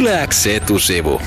Yläks etusivu.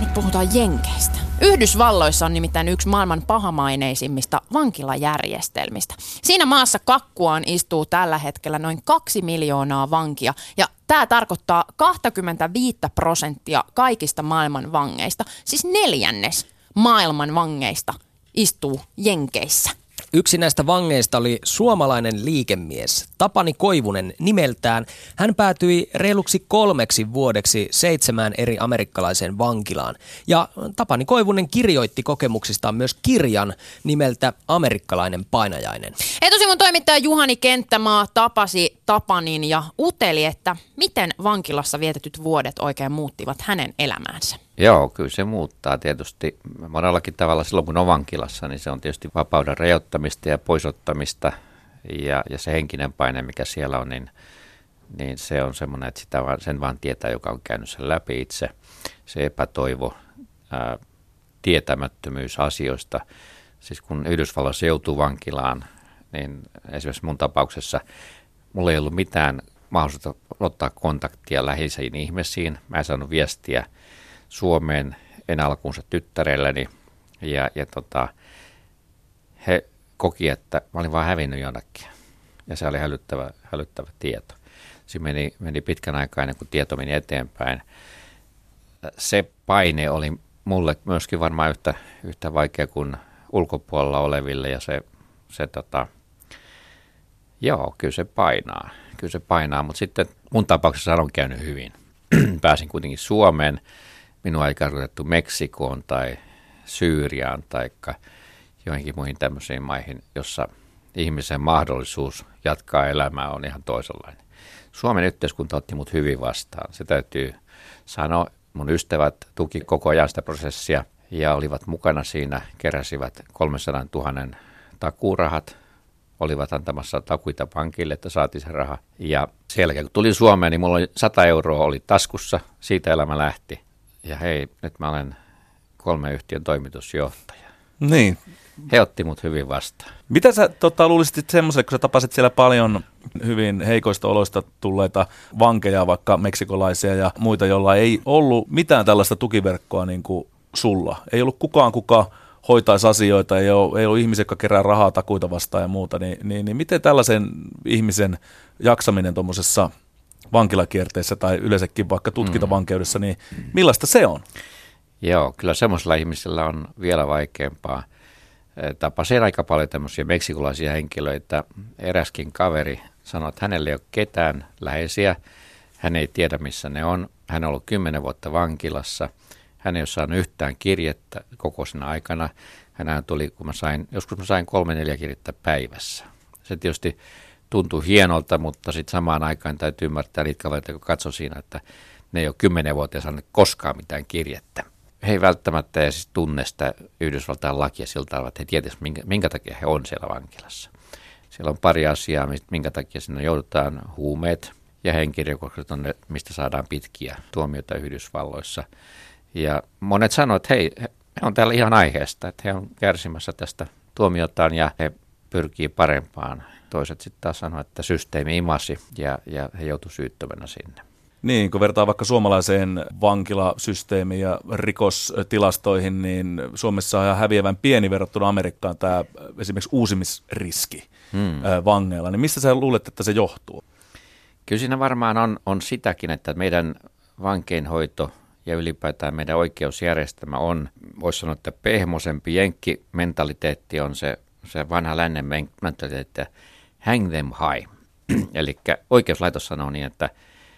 Nyt puhutaan Jenkeistä. Yhdysvalloissa on nimittäin yksi maailman pahamaineisimmista vankilajärjestelmistä. Siinä maassa kakkuaan istuu tällä hetkellä noin kaksi miljoonaa vankia ja tämä tarkoittaa 25 prosenttia kaikista maailman vangeista, siis neljännes maailman vangeista istuu Jenkeissä. Yksi näistä vangeista oli suomalainen liikemies, Tapani Koivunen nimeltään. Hän päätyi reiluksi kolmeksi vuodeksi seitsemään eri amerikkalaiseen vankilaan. Ja Tapani Koivunen kirjoitti kokemuksistaan myös kirjan nimeltä Amerikkalainen painajainen. Etusivun toimittaja Juhani Kenttämaa tapasi Tapanin ja uteli, että miten vankilassa vietetyt vuodet oikein muuttivat hänen elämäänsä. Joo, kyllä se muuttaa tietysti monellakin tavalla silloin, kun on vankilassa, niin se on tietysti vapauden rajoittamista ja poisottamista ja, ja se henkinen paine, mikä siellä on, niin, niin se on semmoinen, että sitä vaan, sen vaan tietää, joka on käynyt sen läpi itse. Se epätoivo, ää, tietämättömyys asioista. Siis kun Yhdysvalloissa joutuu vankilaan, niin esimerkiksi mun tapauksessa mulla ei ollut mitään mahdollisuutta ottaa kontaktia läheisiin ihmisiin. Mä en saanut viestiä Suomeen en alkuunsa tyttärelleni ja, ja tota, he koki, että mä olin vaan hävinnyt jonnekin ja se oli hälyttävä, hälyttävä tieto. Se meni, meni pitkän aikaa ennen kuin tieto meni eteenpäin. Se paine oli mulle myöskin varmaan yhtä, yhtä vaikea kuin ulkopuolella oleville ja se, se tota, joo, kyllä se painaa. Kyllä se painaa, mutta sitten mun tapauksessa on käynyt hyvin. Pääsin kuitenkin Suomeen minua ei karkotettu Meksikoon tai Syyriaan tai joihinkin muihin tämmöisiin maihin, jossa ihmisen mahdollisuus jatkaa elämää on ihan toisenlainen. Suomen yhteiskunta otti mut hyvin vastaan. Se täytyy sanoa. Mun ystävät tuki koko ajan sitä prosessia ja olivat mukana siinä, keräsivät 300 000 takuurahat, olivat antamassa takuita pankille, että saatiin se raha. Ja sen jälkeen, kun tulin Suomeen, niin mulla oli 100 euroa oli taskussa, siitä elämä lähti ja hei, nyt mä olen kolme yhtiön toimitusjohtaja. Niin. He otti mut hyvin vastaan. Mitä sä tota, luulisit semmoisen, kun sä tapasit siellä paljon hyvin heikoista oloista tulleita vankeja, vaikka meksikolaisia ja muita, joilla ei ollut mitään tällaista tukiverkkoa niin kuin sulla. Ei ollut kukaan, kuka hoitaisi asioita, ei ole, ei ole ihmisiä, jotka kerää rahaa takuita vastaan ja muuta, niin, niin, niin miten tällaisen ihmisen jaksaminen tuommoisessa vankilakierteessä tai yleensäkin vaikka tutkintavankeudessa, niin millaista se on? Joo, kyllä semmoisella ihmisellä on vielä vaikeampaa. Tapasin aika paljon tämmöisiä meksikolaisia henkilöitä. Eräskin kaveri sanoi, että hänellä ei ole ketään läheisiä. Hän ei tiedä, missä ne on. Hän on ollut kymmenen vuotta vankilassa. Hän ei ole saanut yhtään kirjettä koko sinä aikana. Hänhän tuli, kun mä sain, joskus mä sain kolme neljä kirjettä päivässä. Se tietysti tuntuu hienolta, mutta sitten samaan aikaan täytyy ymmärtää niitä kavereita, kun katso siinä, että ne ei ole kymmenen vuotta saaneet koskaan mitään kirjettä. He ei välttämättä edes tunne sitä Yhdysvaltain lakia siltä tavalla, että he tietävät, minkä, minkä takia he on siellä vankilassa. Siellä on pari asiaa, minkä takia sinne joudutaan huumeet ja henkirikokset on ne, mistä saadaan pitkiä tuomioita Yhdysvalloissa. Ja monet sanoivat, että hei, he on täällä ihan aiheesta, että he on kärsimässä tästä tuomiotaan ja he pyrkii parempaan Toiset sitten taas sanoivat, että systeemi imasi ja, ja he joutuivat syyttömänä sinne. Niin, kun vertaa vaikka suomalaiseen vankilasysteemiin ja rikostilastoihin, niin Suomessa on ihan häviävän pieni verrattuna Amerikkaan tämä esimerkiksi uusimisriski hmm. vangeilla. Niin mistä sä luulet, että se johtuu? Kyllä siinä varmaan on, on sitäkin, että meidän vankeinhoito ja ylipäätään meidän oikeusjärjestelmä on, voisi sanoa, että pehmosempi jenkkimentaliteetti on se, se vanha lännen mentaliteetti, hang them high. Eli oikeuslaitos sanoo niin, että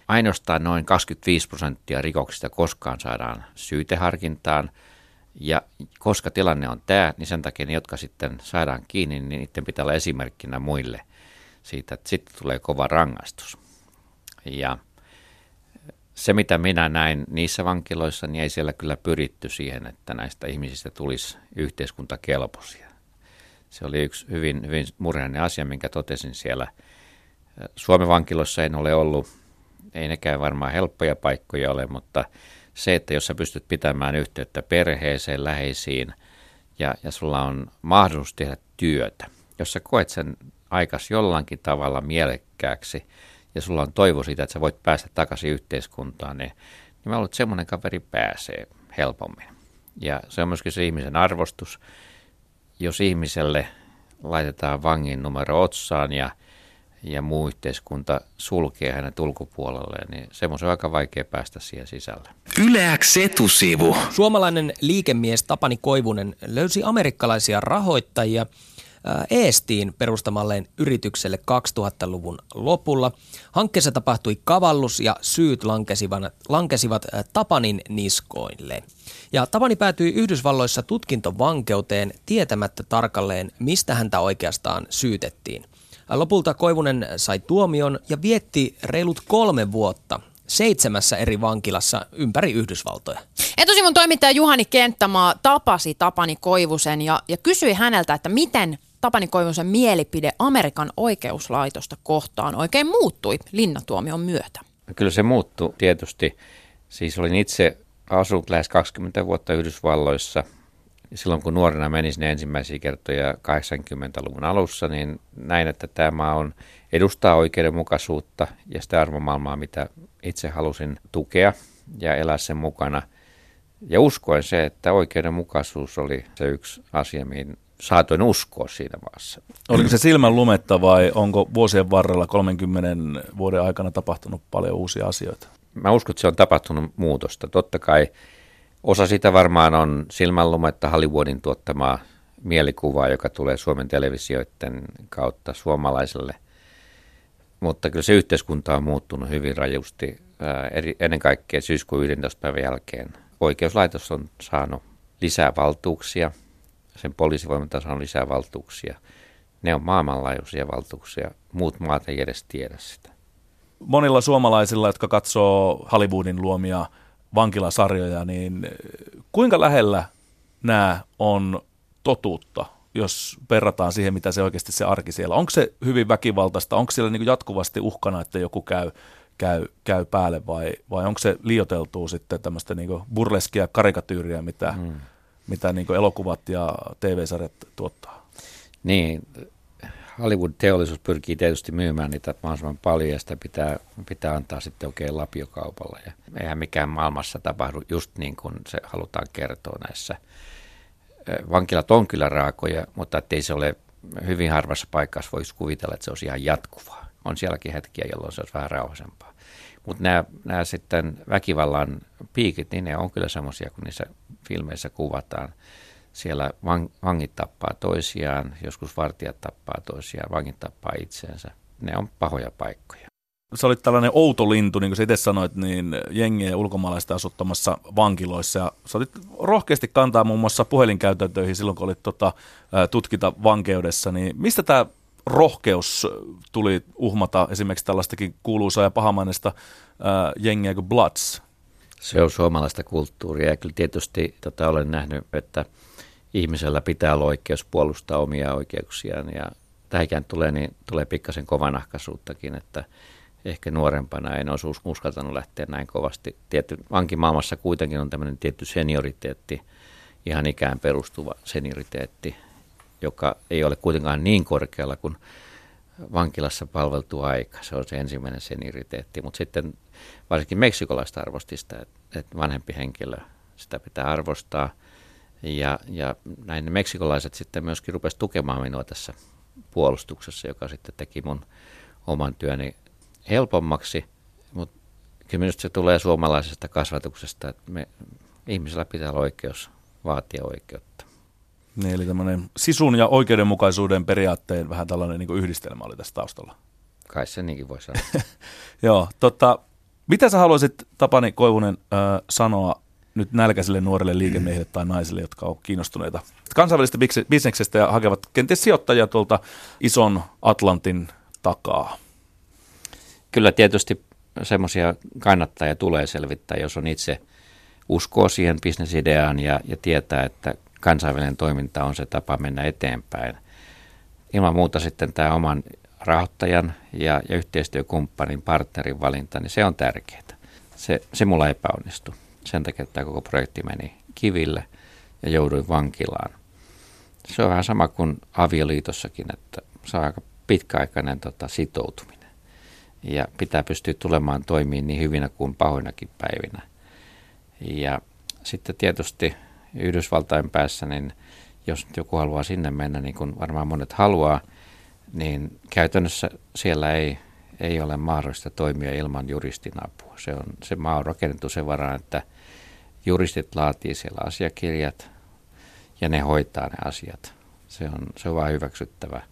ainoastaan noin 25 prosenttia rikoksista koskaan saadaan syyteharkintaan. Ja koska tilanne on tämä, niin sen takia ne, jotka sitten saadaan kiinni, niin niiden pitää olla esimerkkinä muille siitä, että sitten tulee kova rangaistus. Ja se, mitä minä näin niissä vankiloissa, niin ei siellä kyllä pyritty siihen, että näistä ihmisistä tulisi yhteiskuntakelpoisia. Se oli yksi hyvin, hyvin murheellinen asia, minkä totesin siellä. Suomen vankilossa en ole ollut, ei nekään varmaan helppoja paikkoja ole, mutta se, että jos sä pystyt pitämään yhteyttä perheeseen, läheisiin ja, ja sulla on mahdollisuus tehdä työtä, jos sä koet sen aikas jollakin tavalla mielekkääksi ja sulla on toivo siitä, että sä voit päästä takaisin yhteiskuntaan, niin, niin mä luulen, että semmoinen kaveri pääsee helpommin. Ja se on myöskin se ihmisen arvostus. Jos ihmiselle laitetaan vangin numero otsaan ja, ja muu yhteiskunta sulkee hänet ulkopuolelle, niin semmoisen on aika vaikea päästä siihen sisälle. Yleäks etusivu. Suomalainen liikemies Tapani Koivunen löysi amerikkalaisia rahoittajia – Eestiin perustamalleen yritykselle 2000-luvun lopulla. Hankkeessa tapahtui kavallus ja syyt lankesivat, lankesivat Tapanin niskoille. Ja Tapani päätyi Yhdysvalloissa tutkintovankeuteen tietämättä tarkalleen, mistä häntä oikeastaan syytettiin. Lopulta Koivunen sai tuomion ja vietti reilut kolme vuotta seitsemässä eri vankilassa ympäri Yhdysvaltoja. Etusivun toimittaja Juhani Kenttämaa tapasi Tapani Koivusen ja, ja kysyi häneltä, että miten Tapani Koivusen mielipide Amerikan oikeuslaitosta kohtaan oikein muuttui linnatuomion myötä? Kyllä se muuttui tietysti. Siis olin itse asunut lähes 20 vuotta Yhdysvalloissa. Silloin kun nuorena menin sinne ensimmäisiä kertoja 80-luvun alussa, niin näin, että tämä maa on, edustaa oikeudenmukaisuutta ja sitä arvomaailmaa, mitä itse halusin tukea ja elää sen mukana. Ja uskoin se, että oikeudenmukaisuus oli se yksi asia, mihin saatoin uskoa siinä maassa. Oliko se silmän lumetta vai onko vuosien varrella 30 vuoden aikana tapahtunut paljon uusia asioita? Mä uskon, että se on tapahtunut muutosta. Totta kai osa sitä varmaan on silmän lumetta Hollywoodin tuottamaa mielikuvaa, joka tulee Suomen televisioiden kautta suomalaiselle. Mutta kyllä se yhteiskunta on muuttunut hyvin rajusti. ennen kaikkea syyskuun 11. päivän jälkeen oikeuslaitos on saanut lisää valtuuksia – sen poliisivoimantaso on lisää valtuuksia. Ne on maailmanlaajuisia valtuuksia. Muut maat ei edes tiedä sitä. Monilla suomalaisilla, jotka katsoo Hollywoodin luomia vankilasarjoja, niin kuinka lähellä nämä on totuutta, jos verrataan siihen, mitä se oikeasti se arki siellä. Onko se hyvin väkivaltaista? Onko siellä niin jatkuvasti uhkana, että joku käy, käy, käy päälle vai, vai onko se liioteltua sitten tämmöistä niin burleskia karikatyyriä, mitä, hmm mitä niin elokuvat ja TV-sarjat tuottaa. Niin, Hollywood-teollisuus pyrkii tietysti myymään niitä mahdollisimman paljon ja sitä pitää, pitää antaa sitten oikein lapiokaupalla. Ja eihän mikään maailmassa tapahdu just niin kuin se halutaan kertoa näissä. Vankilat on kyllä raakoja, mutta ettei se ole hyvin harvassa paikassa voisi kuvitella, että se olisi ihan jatkuvaa. On sielläkin hetkiä, jolloin se olisi vähän rauhallisempaa. Mutta nämä, nämä sitten väkivallan piikit, niin ne on kyllä semmoisia, kun niissä filmeissä kuvataan. Siellä vang, vangit tappaa toisiaan, joskus vartijat tappaa toisiaan, vangit tappaa itseensä. Ne on pahoja paikkoja. Sä olit tällainen outo lintu, niin kuin sä itse sanoit, niin jengiä ulkomaalaista asuttamassa vankiloissa. Ja sä olit rohkeasti kantaa muun muassa puhelinkäytäntöihin silloin, kun olit tota, tutkita vankeudessa. Niin mistä tämä rohkeus tuli uhmata esimerkiksi tällaistakin kuuluisaa ja pahamainesta jengiä kuin Bloods? Se on suomalaista kulttuuria ja kyllä tietysti tota, olen nähnyt, että ihmisellä pitää olla oikeus puolustaa omia oikeuksiaan ja tähänkään tulee, niin tulee pikkasen kovanahkaisuuttakin, että ehkä nuorempana en olisi uskaltanut lähteä näin kovasti. Tietty, vankimaailmassa kuitenkin on tämmöinen tietty senioriteetti, ihan ikään perustuva senioriteetti, joka ei ole kuitenkaan niin korkealla kuin vankilassa palveltu aika. Se on se ensimmäinen senioriteetti, mutta sitten varsinkin meksikolaista arvosti sitä, että vanhempi henkilö, sitä pitää arvostaa. Ja, ja näin meksikolaiset sitten myöskin rupesivat tukemaan minua tässä puolustuksessa, joka sitten teki mun oman työni helpommaksi. Mutta kyllä minusta se tulee suomalaisesta kasvatuksesta, että me, ihmisellä pitää olla oikeus vaatia oikeutta. Niin, eli tämmöinen sisun ja oikeudenmukaisuuden periaatteen vähän tällainen niin yhdistelmä oli tässä taustalla. Kai se niinkin voi sanoa. Joo, tota, mitä sä haluaisit Tapani Koivunen äh, sanoa nyt nälkäisille nuorille liikemiehille tai naisille, jotka ovat kiinnostuneita kansainvälisestä bisneksestä ja hakevat kenties sijoittajia tuolta ison Atlantin takaa? Kyllä tietysti semmoisia kannattajia tulee selvittää, jos on itse uskoo siihen bisnesideaan ja, ja tietää, että kansainvälinen toiminta on se tapa mennä eteenpäin. Ilman muuta sitten tämä oman rahoittajan ja, ja yhteistyökumppanin, partnerin valinta, niin se on tärkeää. Se, se mulla epäonnistui. Sen takia että tämä koko projekti meni kiville ja jouduin vankilaan. Se on vähän sama kuin avioliitossakin, että se on aika pitkäaikainen tota, sitoutuminen. Ja pitää pystyä tulemaan toimiin niin hyvinä kuin pahoinakin päivinä. Ja sitten tietysti Yhdysvaltain päässä, niin jos joku haluaa sinne mennä, niin kuin varmaan monet haluaa, niin käytännössä siellä ei, ei ole mahdollista toimia ilman juristin apua. Se, on, se maa on rakennettu sen varaan, että juristit laatii siellä asiakirjat ja ne hoitaa ne asiat. Se on, se on vain hyväksyttävä,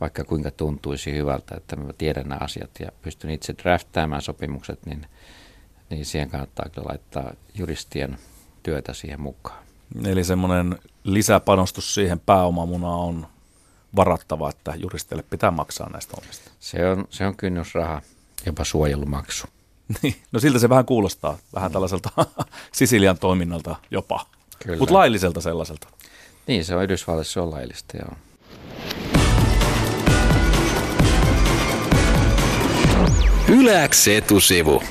vaikka kuinka tuntuisi hyvältä, että mä tiedän nämä asiat ja pystyn itse draftaamaan sopimukset, niin, niin siihen kannattaa kyllä laittaa juristien työtä siihen mukaan. Eli semmoinen lisäpanostus siihen pääomamunaan on varattava, että juristeille pitää maksaa näistä omista. Se on, se on kynnysraha, jopa suojelumaksu. Niin, no siltä se vähän kuulostaa, vähän tällaiselta Sisilian toiminnalta jopa, mutta lailliselta sellaiselta. Niin, se on Yhdysvalloissa, se on laillista, joo. Yläks etusivu.